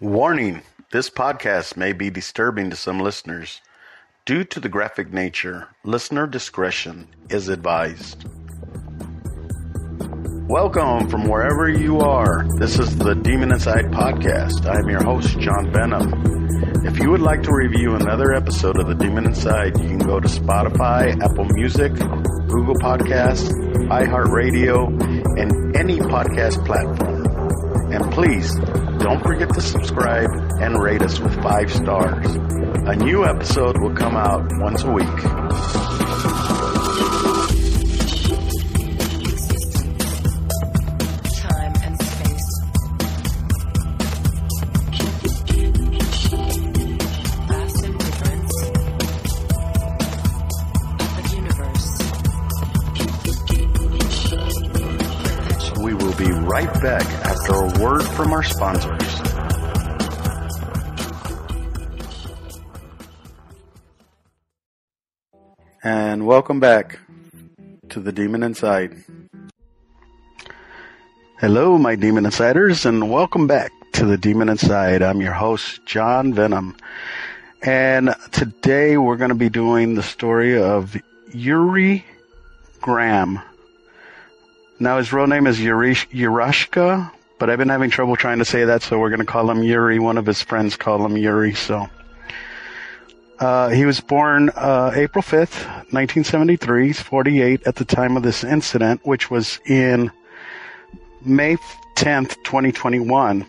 Warning this podcast may be disturbing to some listeners. Due to the graphic nature, listener discretion is advised. Welcome from wherever you are. This is the Demon Inside podcast. I'm your host, John Benham. If you would like to review another episode of the Demon Inside, you can go to Spotify, Apple Music, Google Podcasts, iHeartRadio, and any podcast platform. And please don't forget to subscribe and rate us with five stars. A new episode will come out once a week. Word from our sponsors. And welcome back to the Demon Inside. Hello, my Demon Insiders, and welcome back to the Demon Inside. I'm your host, John Venom. And today we're going to be doing the story of Yuri Graham. Now his real name is Yuri Yurashka, but I've been having trouble trying to say that, so we're going to call him Yuri. One of his friends called him Yuri, so. Uh, he was born uh, April 5th, 1973. He's 48 at the time of this incident, which was in May 10th, 2021.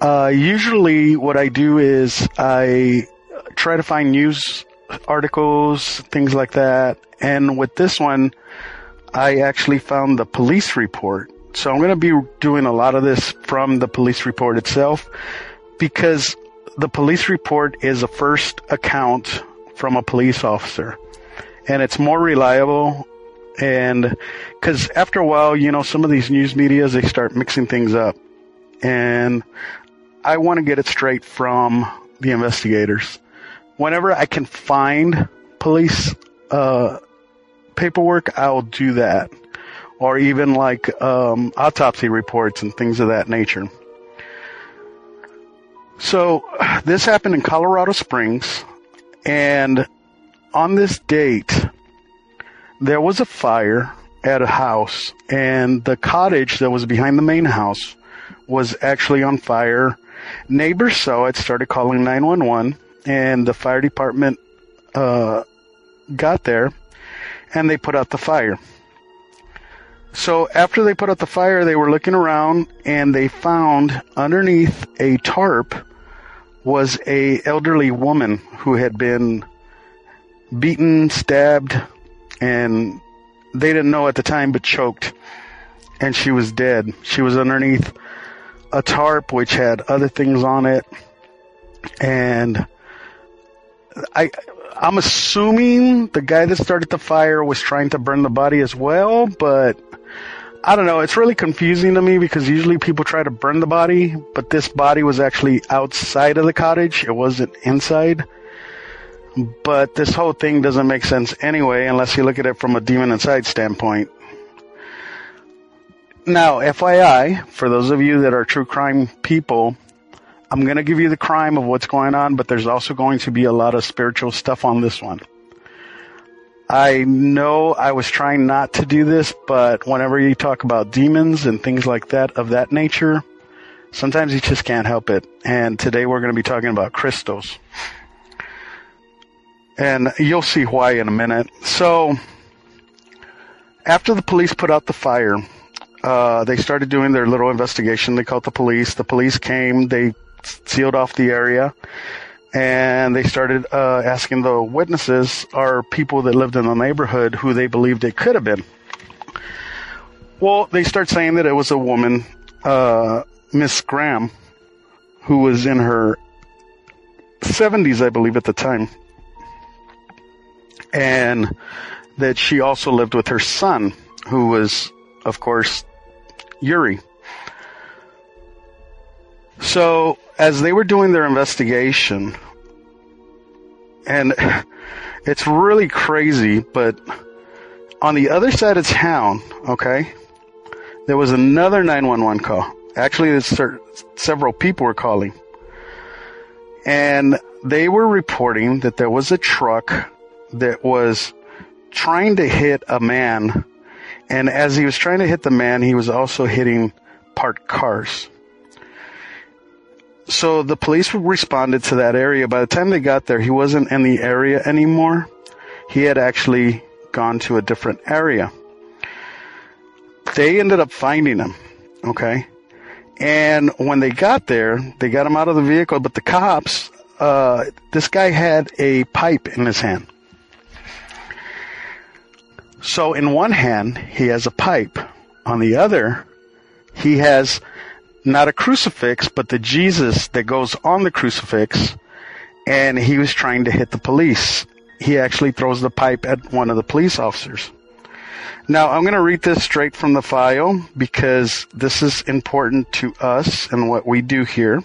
Uh, usually what I do is I try to find news articles, things like that. And with this one, I actually found the police report. So I'm going to be doing a lot of this from the police report itself because the police report is a first account from a police officer and it's more reliable and because after a while you know some of these news medias they start mixing things up and i want to get it straight from the investigators. Whenever i can find police uh, paperwork i'll do that or even like um, autopsy reports and things of that nature so this happened in Colorado Springs, and on this date, there was a fire at a house, and the cottage that was behind the main house was actually on fire. Neighbors saw it, started calling 911, and the fire department uh, got there, and they put out the fire. So after they put out the fire, they were looking around and they found underneath a tarp was a elderly woman who had been beaten, stabbed, and they didn't know at the time but choked. And she was dead. She was underneath a tarp which had other things on it. And I I'm assuming the guy that started the fire was trying to burn the body as well, but I don't know. It's really confusing to me because usually people try to burn the body, but this body was actually outside of the cottage. It wasn't inside. But this whole thing doesn't make sense anyway, unless you look at it from a demon inside standpoint. Now, FYI, for those of you that are true crime people, I'm going to give you the crime of what's going on, but there's also going to be a lot of spiritual stuff on this one. I know I was trying not to do this, but whenever you talk about demons and things like that of that nature, sometimes you just can't help it. And today we're going to be talking about crystals. And you'll see why in a minute. So, after the police put out the fire, uh, they started doing their little investigation. They called the police. The police came. They sealed off the area and they started uh, asking the witnesses or people that lived in the neighborhood who they believed it could have been. Well, they start saying that it was a woman, uh, Miss Graham, who was in her 70s, I believe, at the time, and that she also lived with her son, who was, of course, Yuri. So, as they were doing their investigation, and it's really crazy, but on the other side of town, okay, there was another 911 call. Actually, several people were calling. And they were reporting that there was a truck that was trying to hit a man. And as he was trying to hit the man, he was also hitting parked cars. So the police responded to that area. By the time they got there, he wasn't in the area anymore. He had actually gone to a different area. They ended up finding him. Okay. And when they got there, they got him out of the vehicle, but the cops, uh, this guy had a pipe in his hand. So in one hand, he has a pipe. On the other, he has not a crucifix, but the Jesus that goes on the crucifix. And he was trying to hit the police. He actually throws the pipe at one of the police officers. Now, I'm going to read this straight from the file because this is important to us and what we do here.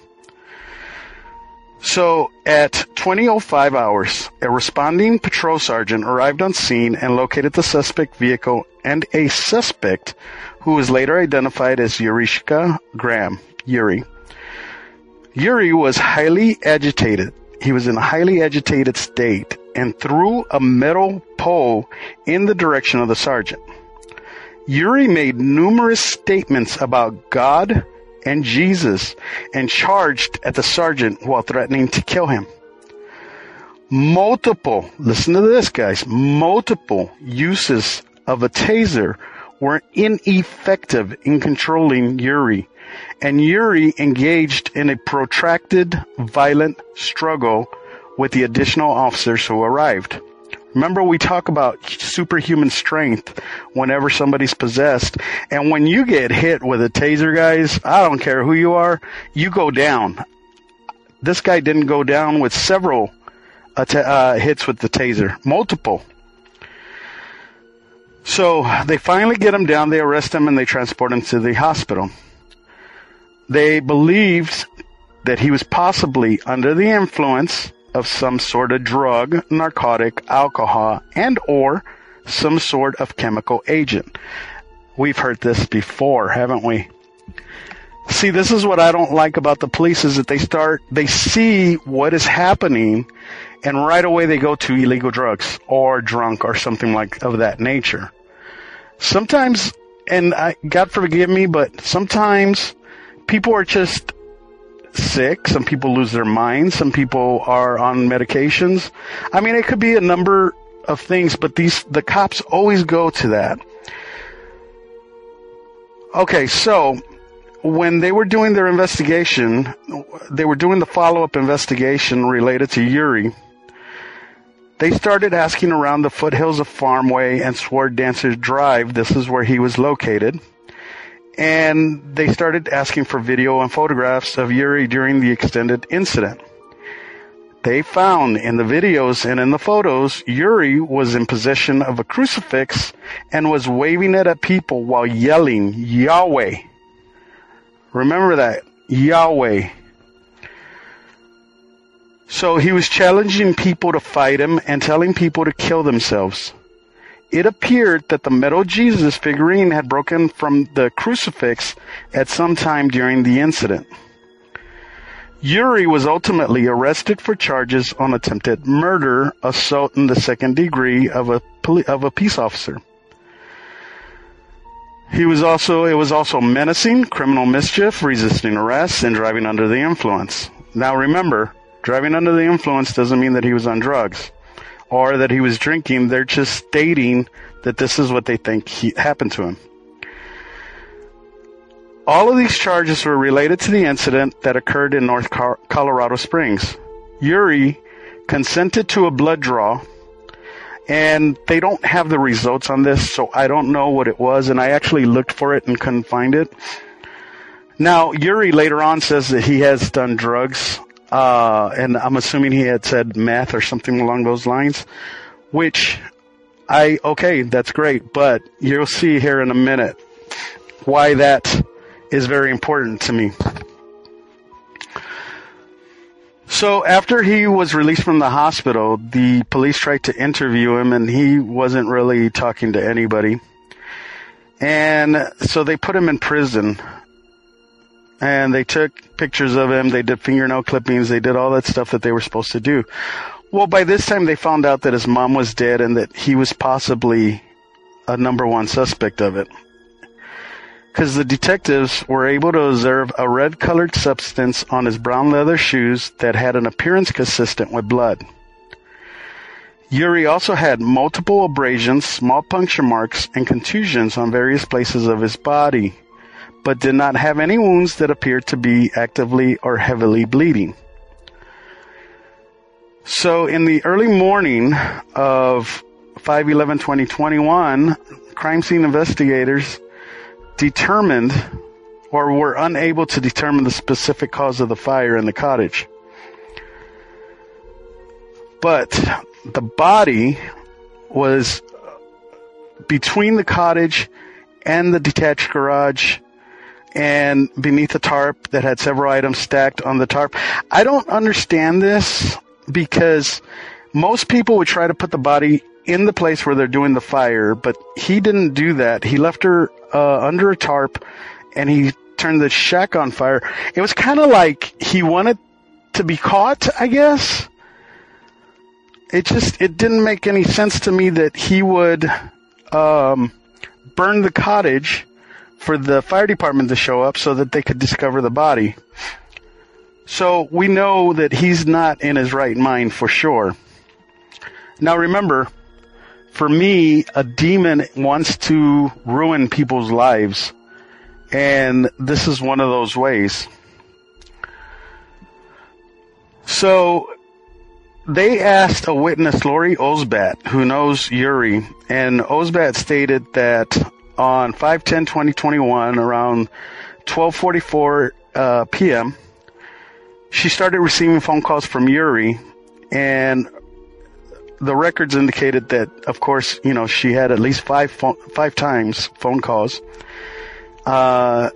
So, at 20:05 hours, a responding patrol sergeant arrived on scene and located the suspect vehicle and a suspect who was later identified as Yurishka Graham, Yuri. Yuri was highly agitated. He was in a highly agitated state and threw a metal pole in the direction of the sergeant. Yuri made numerous statements about God and Jesus and charged at the sergeant while threatening to kill him. Multiple, listen to this guys, multiple uses of a taser were ineffective in controlling Yuri, and Yuri engaged in a protracted, violent struggle with the additional officers who arrived. Remember, we talk about superhuman strength whenever somebody's possessed. And when you get hit with a taser, guys, I don't care who you are, you go down. This guy didn't go down with several uh, hits with the taser, multiple. So they finally get him down, they arrest him, and they transport him to the hospital. They believed that he was possibly under the influence of some sort of drug, narcotic, alcohol, and or some sort of chemical agent. We've heard this before, haven't we? See, this is what I don't like about the police is that they start, they see what is happening and right away they go to illegal drugs or drunk or something like of that nature. Sometimes, and I, God forgive me, but sometimes people are just sick. Some people lose their minds. Some people are on medications. I mean, it could be a number of things, but these, the cops always go to that. Okay, so when they were doing their investigation, they were doing the follow-up investigation related to Yuri. They started asking around the foothills of Farmway and Sword Dancers Drive. This is where he was located and they started asking for video and photographs of Yuri during the extended incident. They found in the videos and in the photos, Yuri was in possession of a crucifix and was waving it at people while yelling, Yahweh. Remember that, Yahweh. So he was challenging people to fight him and telling people to kill themselves it appeared that the metal Jesus figurine had broken from the crucifix at some time during the incident. Yuri was ultimately arrested for charges on attempted murder, assault in the second degree of a of a peace officer. He was also it was also menacing, criminal mischief, resisting arrest, and driving under the influence. Now remember, driving under the influence doesn't mean that he was on drugs or that he was drinking. They're just stating that this is what they think he, happened to him. All of these charges were related to the incident that occurred in North Colorado Springs. Yuri consented to a blood draw, and they don't have the results on this, so I don't know what it was, and I actually looked for it and couldn't find it. Now, Yuri later on says that he has done drugs uh, and I'm assuming he had said meth or something along those lines, which I, okay, that's great, but you'll see here in a minute why that is very important to me. So after he was released from the hospital, the police tried to interview him and he wasn't really talking to anybody. And so they put him in prison and they took pictures of him. They did fingernail clippings. They did all that stuff that they were supposed to do. Well, by this time they found out that his mom was dead and that he was possibly a number one suspect of it. Because the detectives were able to observe a red colored substance on his brown leather shoes that had an appearance consistent with blood. Yuri also had multiple abrasions, small puncture marks, and contusions on various places of his body, but did not have any wounds that appeared to be actively or heavily bleeding. So in the early morning of 5-11-2021, crime scene investigators determined or were unable to determine the specific cause of the fire in the cottage. But the body was between the cottage and the detached garage and beneath a tarp that had several items stacked on the tarp. I don't understand this because most people would try to put the body in the place where they're doing the fire, but he didn't do that. He left her uh, under a tarp and he turned the shack on fire. It was kind of like he wanted to be caught, I guess. It just it didn't make any sense to me that he would um, burn the cottage for the fire department to show up so that they could discover the body. So we know that he's not in his right mind for sure. Now remember, for me, a demon wants to ruin people's lives. And this is one of those ways. So they asked a witness, Lori Osbat, who knows Yuri, and Osbat stated that on 5-10-2021, around 12:44 uh, p.m., she started receiving phone calls from Yuri, and the records indicated that, of course, you know, she had at least five phone, five times phone calls. Uh,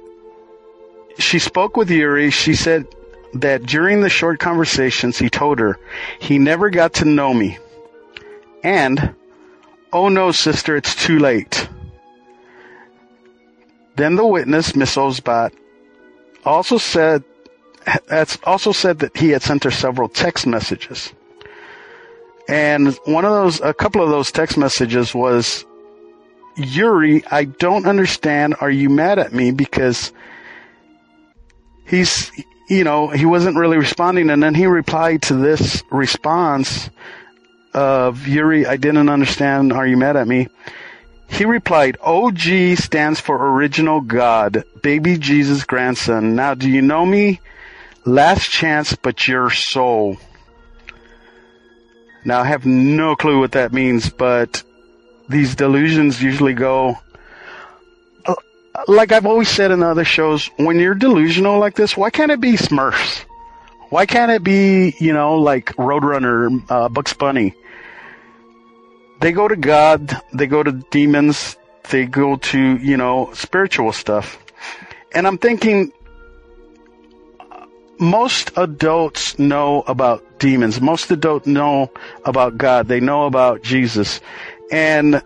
she spoke with Yuri. She said that during the short conversations, he told her he never got to know me, and oh no, sister, it's too late. Then the witness, Miss Osbat, also said also said that he had sent her several text messages. And one of those, a couple of those text messages was, Yuri, I don't understand. Are you mad at me? Because he's, you know, he wasn't really responding. And then he replied to this response of Yuri, I didn't understand. Are you mad at me? He replied, OG stands for original God, baby Jesus grandson. Now, do you know me? Last chance, but your soul. Now, I have no clue what that means, but these delusions usually go, like I've always said in other shows, when you're delusional like this, why can't it be Smurfs? Why can't it be, you know, like Roadrunner, uh, Bugs Bunny? They go to God, they go to demons, they go to, you know, spiritual stuff. And I'm thinking, most adults know about demons. Most adults know about God. They know about Jesus. And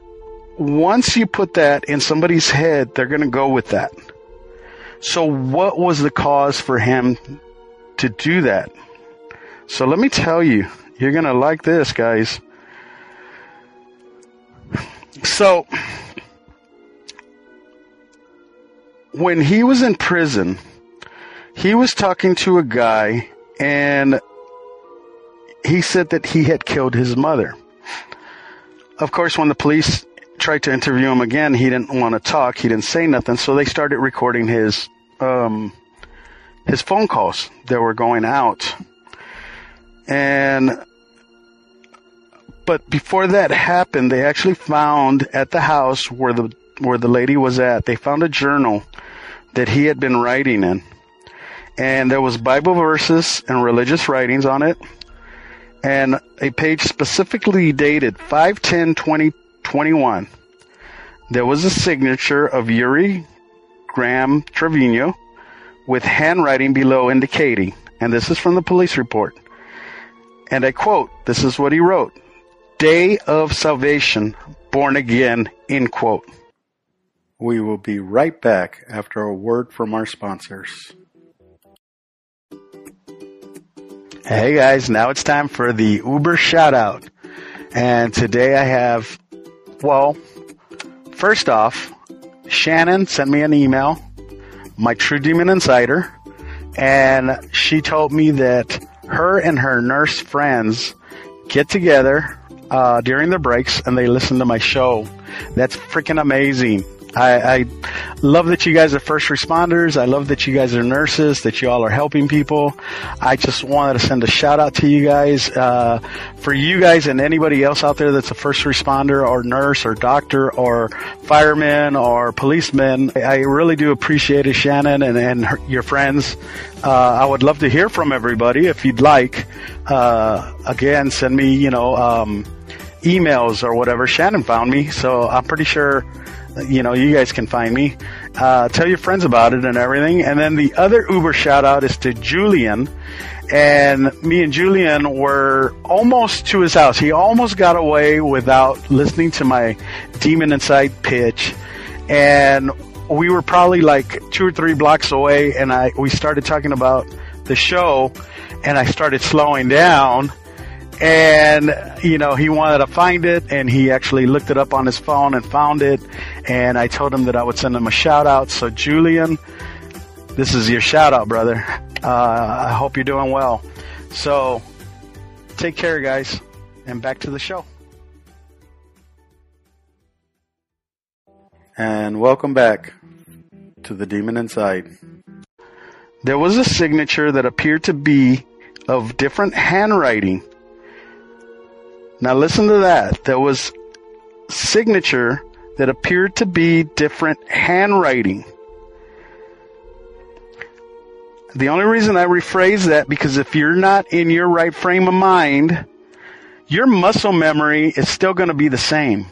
once you put that in somebody's head, they're going to go with that. So what was the cause for him to do that? So let me tell you, you're going to like this, guys. So when he was in prison, he was talking to a guy and he said that he had killed his mother. Of course, when the police tried to interview him again, he didn't want to talk. He didn't say nothing. So they started recording his, um, his phone calls that were going out. And, but before that happened, they actually found at the house where the, where the lady was at, they found a journal that he had been writing in. And there was Bible verses and religious writings on it, and a page specifically dated 5-10-2021. There was a signature of Yuri Graham Trevino with handwriting below indicating, and this is from the police report, and I quote, this is what he wrote, Day of Salvation, born again, end quote. We will be right back after a word from our sponsors. Hey guys, now it's time for the Uber shout out. And today I have, well, first off, Shannon sent me an email, my True Demon Insider, and she told me that her and her nurse friends get together uh, during their breaks and they listen to my show. That's freaking amazing. I, I love that you guys are first responders. I love that you guys are nurses, that you all are helping people. I just wanted to send a shout out to you guys. Uh, for you guys and anybody else out there that's a first responder or nurse or doctor or fireman or policeman, I really do appreciate it, Shannon and, and her, your friends. Uh, I would love to hear from everybody if you'd like. Uh, again, send me, you know, um, emails or whatever. Shannon found me, so I'm pretty sure you know, you guys can find me. Uh, tell your friends about it and everything. And then the other Uber shout out is to Julian. And me and Julian were almost to his house. He almost got away without listening to my Demon Inside pitch. And we were probably like two or three blocks away. And I, we started talking about the show and I started slowing down and you know he wanted to find it and he actually looked it up on his phone and found it. And i told him that i would send him a shout out. So julian this is your shout out brother. Uh, i hope you're doing well. So take care guys and back to the show. And welcome back to the demon inside. There was a signature that appeared to be of different handwriting now listen to that. There was signature that appeared to be different handwriting. The only reason I rephrase that because if you're not in your right frame of mind, your muscle memory is still going to be the same.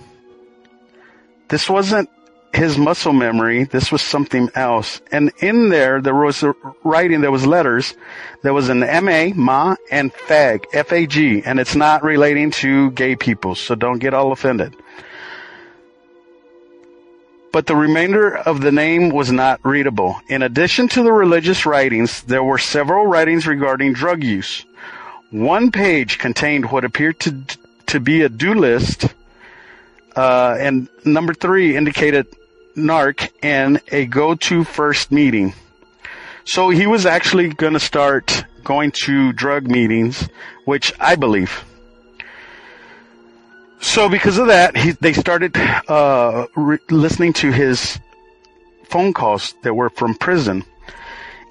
This wasn't his muscle memory. This was something else. And in there, there was writing, there was letters. There was an M-A, ma, and fag, F-A-G. And it's not relating to gay people, so don't get all offended. But the remainder of the name was not readable. In addition to the religious writings, there were several writings regarding drug use. One page contained what appeared to, to be a do list uh, and number three indicated NARC and a go-to first meeting. So he was actually going to start going to drug meetings, which I believe. So because of that, he, they started uh, re- listening to his phone calls that were from prison.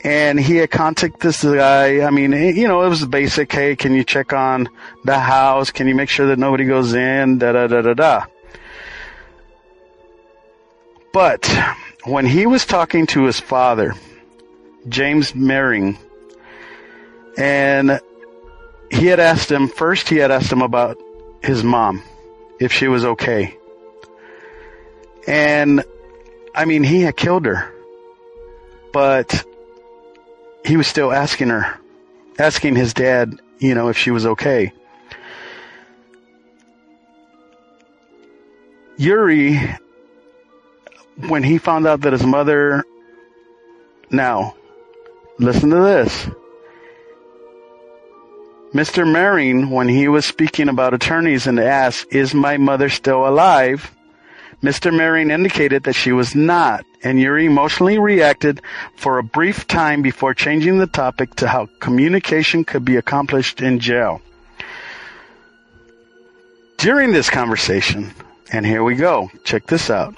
And he had contacted this guy. I mean, you know, it was basic. Hey, can you check on the house? Can you make sure that nobody goes in? Da da da da da. But when he was talking to his father, James Mering, and he had asked him, first he had asked him about his mom, if she was okay. And, I mean, he had killed her. But he was still asking her, asking his dad, you know, if she was okay. Yuri when he found out that his mother, now, listen to this. Mr. Maring, when he was speaking about attorneys and asked, is my mother still alive? Mr. Maring indicated that she was not, and Yuri emotionally reacted for a brief time before changing the topic to how communication could be accomplished in jail. During this conversation, and here we go, check this out.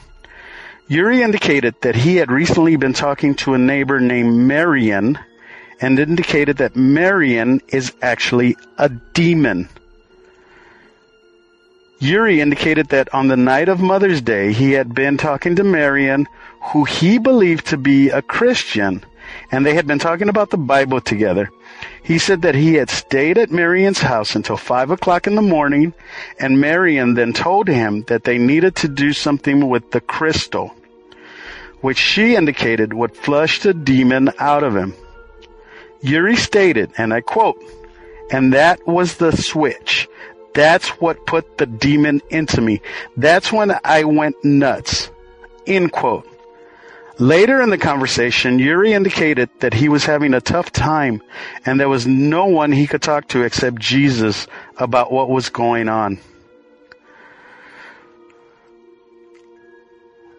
Yuri indicated that he had recently been talking to a neighbor named Marion and indicated that Marion is actually a demon. Yuri indicated that on the night of Mother's Day, he had been talking to Marion, who he believed to be a Christian, and they had been talking about the Bible together. He said that he had stayed at Marion's house until five o'clock in the morning, and Marion then told him that they needed to do something with the crystal which she indicated would flush the demon out of him. Yuri stated, and I quote, and that was the switch. That's what put the demon into me. That's when I went nuts. End quote. Later in the conversation, Yuri indicated that he was having a tough time and there was no one he could talk to except Jesus about what was going on.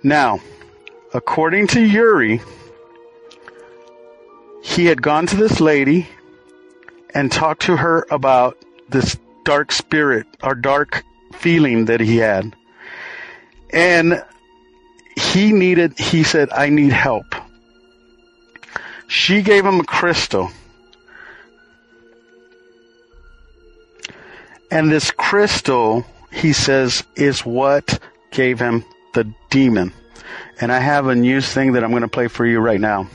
Now, according to Yuri, he had gone to this lady and talked to her about this dark spirit or dark feeling that he had. And he needed, he said, I need help. She gave him a crystal. And this crystal, he says, is what gave him the demon. And I have a news thing that I'm going to play for you right now.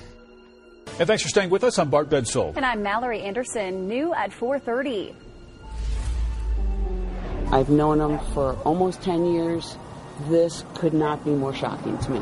And thanks for staying with us. I'm Bart Bedsole. And I'm Mallory Anderson, new at 4:30. I've known him for almost 10 years. This could not be more shocking to me.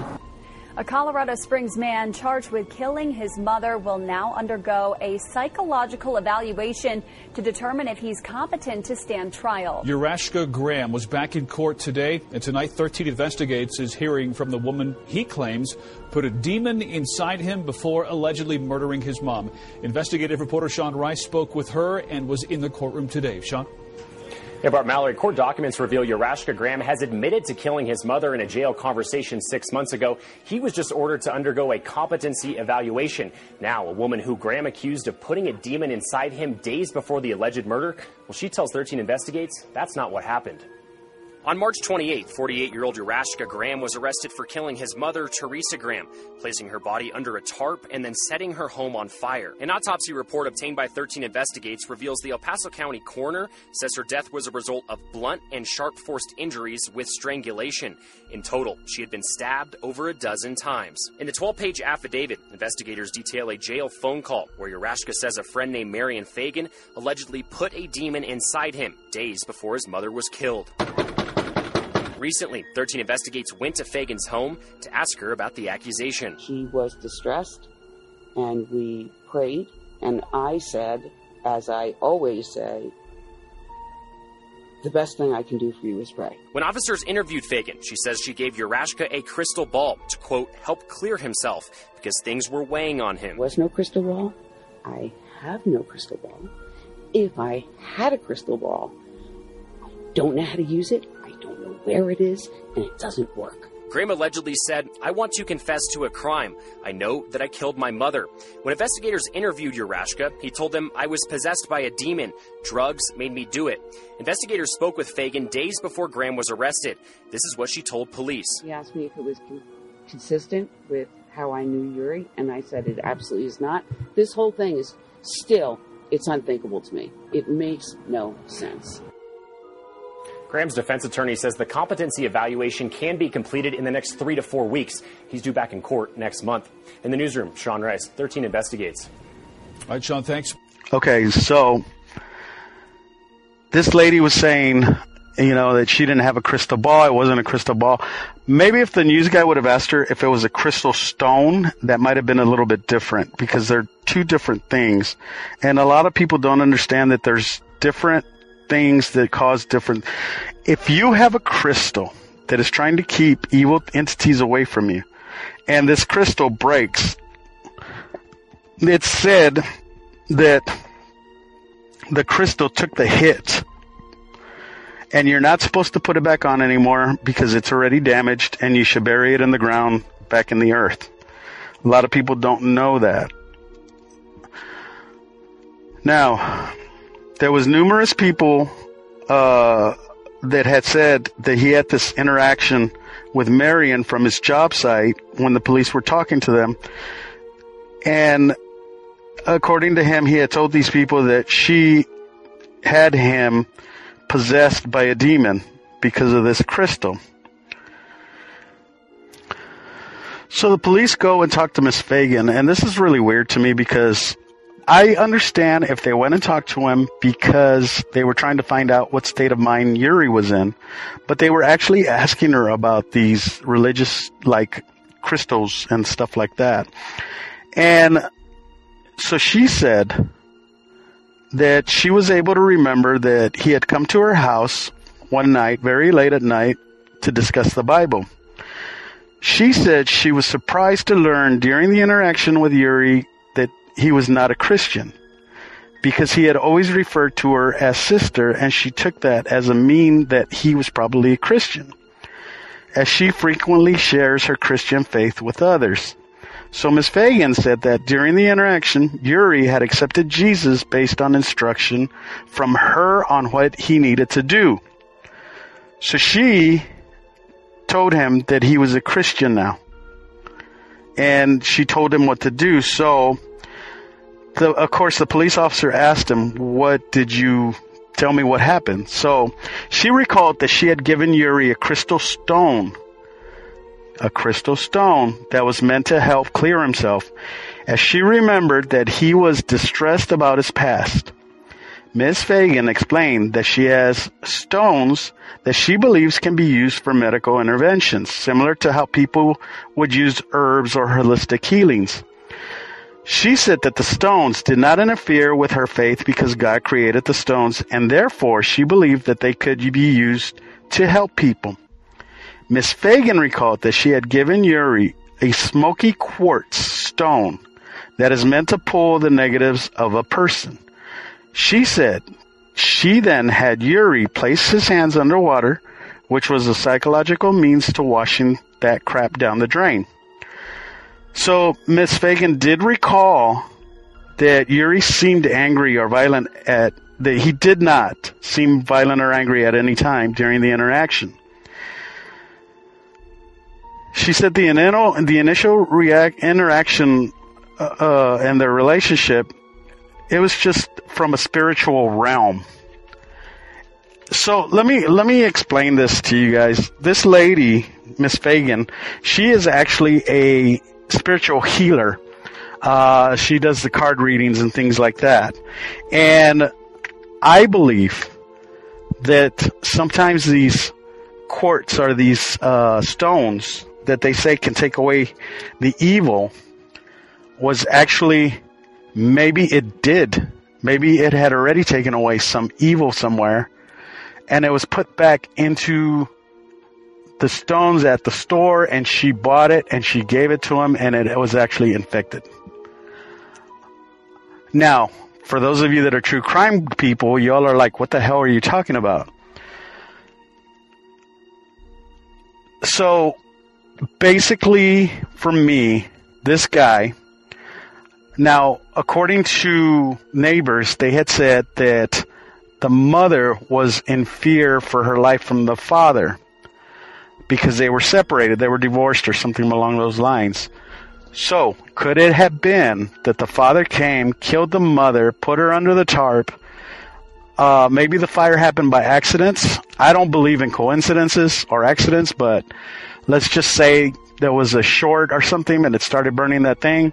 A Colorado Springs man charged with killing his mother will now undergo a psychological evaluation to determine if he's competent to stand trial. Urashka Graham was back in court today, and tonight 13 Investigates is hearing from the woman he claims put a demon inside him before allegedly murdering his mom. Investigative reporter Sean Rice spoke with her and was in the courtroom today. Sean? Yeah, Bart Mallory, court documents reveal Urashka Graham has admitted to killing his mother in a jail conversation six months ago. He was just ordered to undergo a competency evaluation. Now, a woman who Graham accused of putting a demon inside him days before the alleged murder, well, she tells 13 Investigates that's not what happened. On March 28, 48 year old Urashka Graham was arrested for killing his mother, Teresa Graham, placing her body under a tarp and then setting her home on fire. An autopsy report obtained by 13 Investigates reveals the El Paso County coroner says her death was a result of blunt and sharp forced injuries with strangulation. In total, she had been stabbed over a dozen times. In the 12 page affidavit, investigators detail a jail phone call where Urashka says a friend named Marion Fagan allegedly put a demon inside him days before his mother was killed. Recently, 13 Investigates went to Fagan's home to ask her about the accusation. He was distressed, and we prayed, and I said, as I always say, the best thing I can do for you is pray. When officers interviewed Fagan, she says she gave Urashka a crystal ball to, quote, help clear himself because things were weighing on him. Was no crystal ball? I have no crystal ball. If I had a crystal ball, I don't know how to use it, I don't know where it is, and it doesn't work. Graham allegedly said, I want to confess to a crime. I know that I killed my mother. When investigators interviewed Urashka, he told them I was possessed by a demon. Drugs made me do it. Investigators spoke with Fagan days before Graham was arrested. This is what she told police. He asked me if it was con- consistent with how I knew Yuri, and I said it absolutely is not. This whole thing is still, it's unthinkable to me. It makes no sense. Graham's defense attorney says the competency evaluation can be completed in the next three to four weeks. He's due back in court next month. In the newsroom, Sean Rice, 13 Investigates. All right, Sean, thanks. Okay, so this lady was saying, you know, that she didn't have a crystal ball. It wasn't a crystal ball. Maybe if the news guy would have asked her if it was a crystal stone, that might have been a little bit different because they're two different things. And a lot of people don't understand that there's different things that cause different. If you have a crystal that is trying to keep evil entities away from you, and this crystal breaks, it's said that the crystal took the hit and you're not supposed to put it back on anymore because it's already damaged and you should bury it in the ground back in the earth. A lot of people don't know that. Now, there was numerous people uh, that had said that he had this interaction with Marion from his job site when the police were talking to them. And according to him, he had told these people that she had him possessed by a demon because of this crystal. So the police go and talk to Miss Fagan, and this is really weird to me because I understand if they went and talked to him because they were trying to find out what state of mind Yuri was in, but they were actually asking her about these religious, like, crystals and stuff like that. And so she said that she was able to remember that he had come to her house one night, very late at night, to discuss the Bible. she said she was surprised to learn during the interaction with Yuri he was not a Christian because he had always referred to her as sister and she took that as a mean that he was probably a Christian as she frequently shares her Christian faith with others. So Miss Fagan said that during the interaction, Yuri had accepted Jesus based on instruction from her on what he needed to do. So she told him that he was a Christian now. And she told him what to do. So, of course, the police officer asked him, What did you tell me what happened? So she recalled that she had given Yuri a crystal stone, a crystal stone that was meant to help clear himself, as she remembered that he was distressed about his past. Ms. Fagan explained that she has stones that she believes can be used for medical interventions, similar to how people would use herbs or holistic healings. She said that the stones did not interfere with her faith because God created the stones, and therefore she believed that they could be used to help people. Miss Fagan recalled that she had given Yuri a smoky quartz stone that is meant to pull the negatives of a person. She said she then had Yuri place his hands underwater, which was a psychological means to washing that crap down the drain. So Miss Fagan did recall that Yuri seemed angry or violent at that he did not seem violent or angry at any time during the interaction. She said the initial the initial react, interaction uh, uh, and their relationship it was just from a spiritual realm. So let me let me explain this to you guys. This lady, Miss Fagan, she is actually a spiritual healer. Uh, she does the card readings and things like that, and I believe that sometimes these quartz are these uh, stones that they say can take away the evil was actually maybe it did. Maybe it had already taken away some evil somewhere and it was put back into the stones at the store and she bought it and she gave it to him and it, was actually infected. Now, for those of you that are true crime people, y'all are like, what the hell are you talking about? So basically, for me, this guy, now, according to neighbors, they had said that the mother was in fear for her life from the father because they were separated, they were divorced, or something along those lines. So, could it have been that the father came, killed the mother, put her under the tarp? Uh, maybe the fire happened by accidents. I don't believe in coincidences or accidents, but let's just say there was a short or something and it started burning that thing.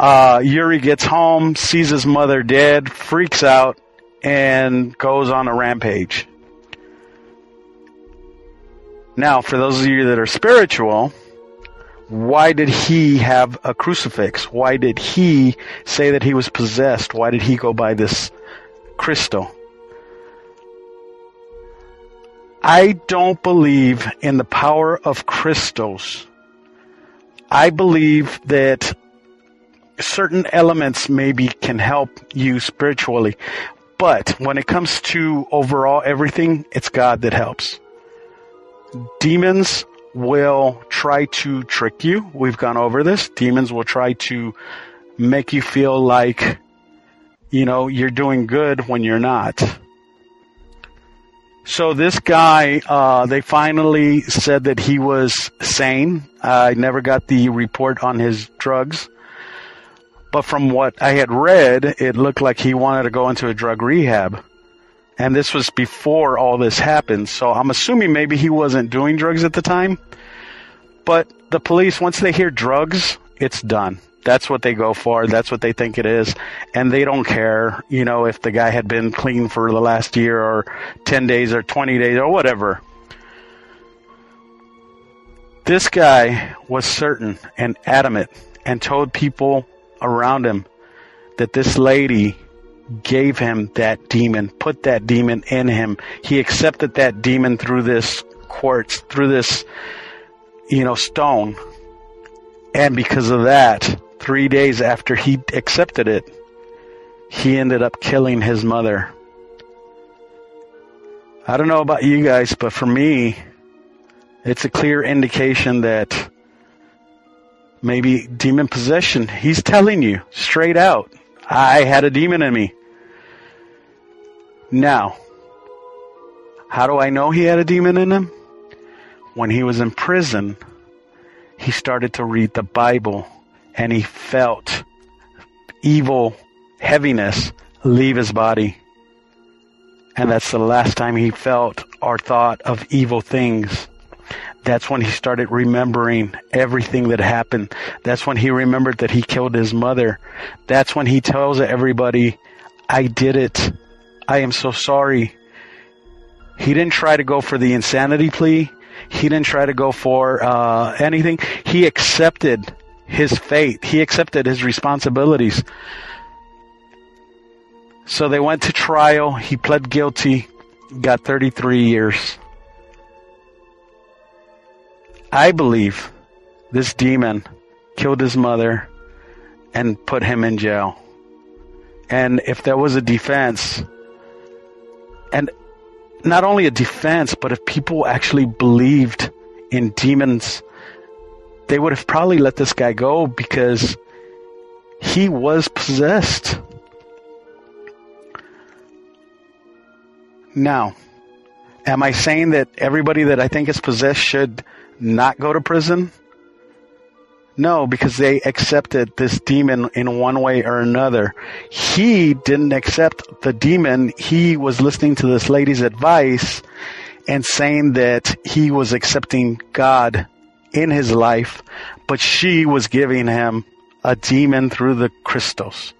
Uh, Yuri gets home, sees his mother dead, freaks out, and goes on a rampage. Now, for those of you that are spiritual, why did he have a crucifix? Why did he say that he was possessed? Why did he go by this crystal? I don't believe in the power of crystals. I believe that certain elements maybe can help you spiritually. But when it comes to overall everything, it's God that helps. Demons will try to trick you. We've gone over this. Demons will try to make you feel like, you know, you're doing good when you're not. So this guy, uh, they finally said that he was sane. I never got the report on his drugs. But from what I had read, it looked like he wanted to go into a drug rehab. And this was before all this happened. So I'm assuming maybe he wasn't doing drugs at the time. But the police, once they hear drugs, it's done. That's what they go for. That's what they think it is. And they don't care, you know, if the guy had been clean for the last year or 10 days or 20 days or whatever. This guy was certain and adamant and told people around him that this lady gave him that demon, put that demon in him. He accepted that demon through this quartz, through this you know, stone. And because of that, three days after he accepted it, he ended up killing his mother. I don't know about you guys, but for me, it's a clear indication that maybe demon possession. He's telling you straight out, I had a demon in me. Now, how do I know he had a demon in him? When he was in prison, he started to read the Bible and he felt evil heaviness leave his body. And that's the last time he felt or thought of evil things. That's when he started remembering everything that happened. That's when he remembered that he killed his mother. That's when he tells everybody, I did it. I am so sorry. He didn't try to go for the insanity plea. He didn't try to go for uh, anything. He accepted his fate. He accepted his responsibilities. So they went to trial. He pled guilty, got 33 years. I believe this demon killed his mother and put him in jail. And if there was a defense, and not only a defense, but if people actually believed in demons, they would have probably let this guy go because he was possessed. Now, am I saying that everybody that I think is possessed should not go to prison? No, because they accepted this demon in one way or another. He didn't accept the demon. He was listening to this lady's advice and saying that he was accepting God in his life, but she was giving him a demon through the crystals.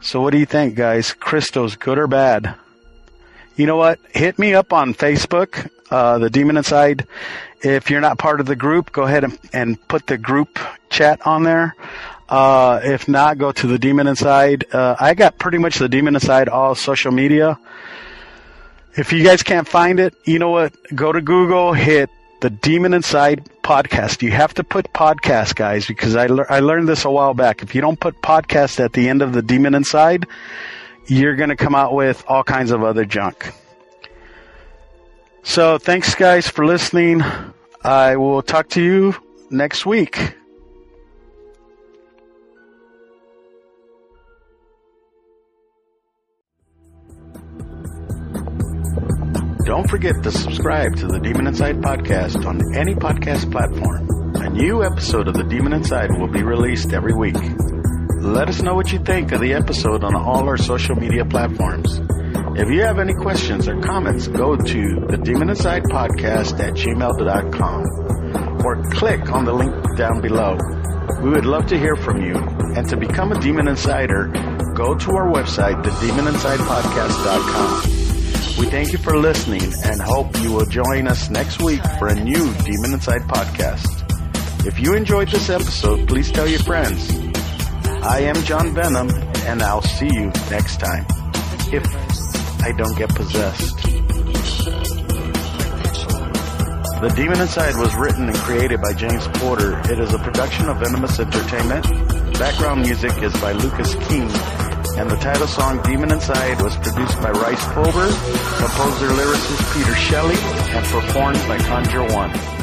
So what do you think, guys? Crystals, good or bad? You know what? Hit me up on Facebook, uh, the Demon Inside. If you're not part of the group, go ahead and, and put the group chat on there. Uh, if not, go to the Demon Inside. Uh, I got pretty much the Demon Inside all social media. If you guys can't find it, you know what? Go to Google, hit the Demon Inside podcast. You have to put podcast, guys, because I, lear- I learned this a while back. If you don't put podcast at the end of the Demon Inside, you're going to come out with all kinds of other junk. So thanks guys for listening. I will talk to you next week. Don't forget to subscribe to the Demon Inside podcast on any podcast platform. A new episode of the Demon Inside will be released every week. Let us know what you think of the episode on all our social media platforms. If you have any questions or comments, go to the Demon Inside Podcast at gmail.com or click on the link down below. We would love to hear from you. And to become a Demon Insider, go to our website, thedemoninsidepodcast.com. We thank you for listening and hope you will join us next week for a new Demon Inside podcast. If you enjoyed this episode, please tell your friends. I am John Venom, and I'll see you next time. If I don't get possessed. The Demon Inside was written and created by James Porter. It is a production of Venomous Entertainment. Background music is by Lucas King. And the title song Demon Inside was produced by Rhys Fulber, composer lyricist Peter Shelley, and performed by Conjure One.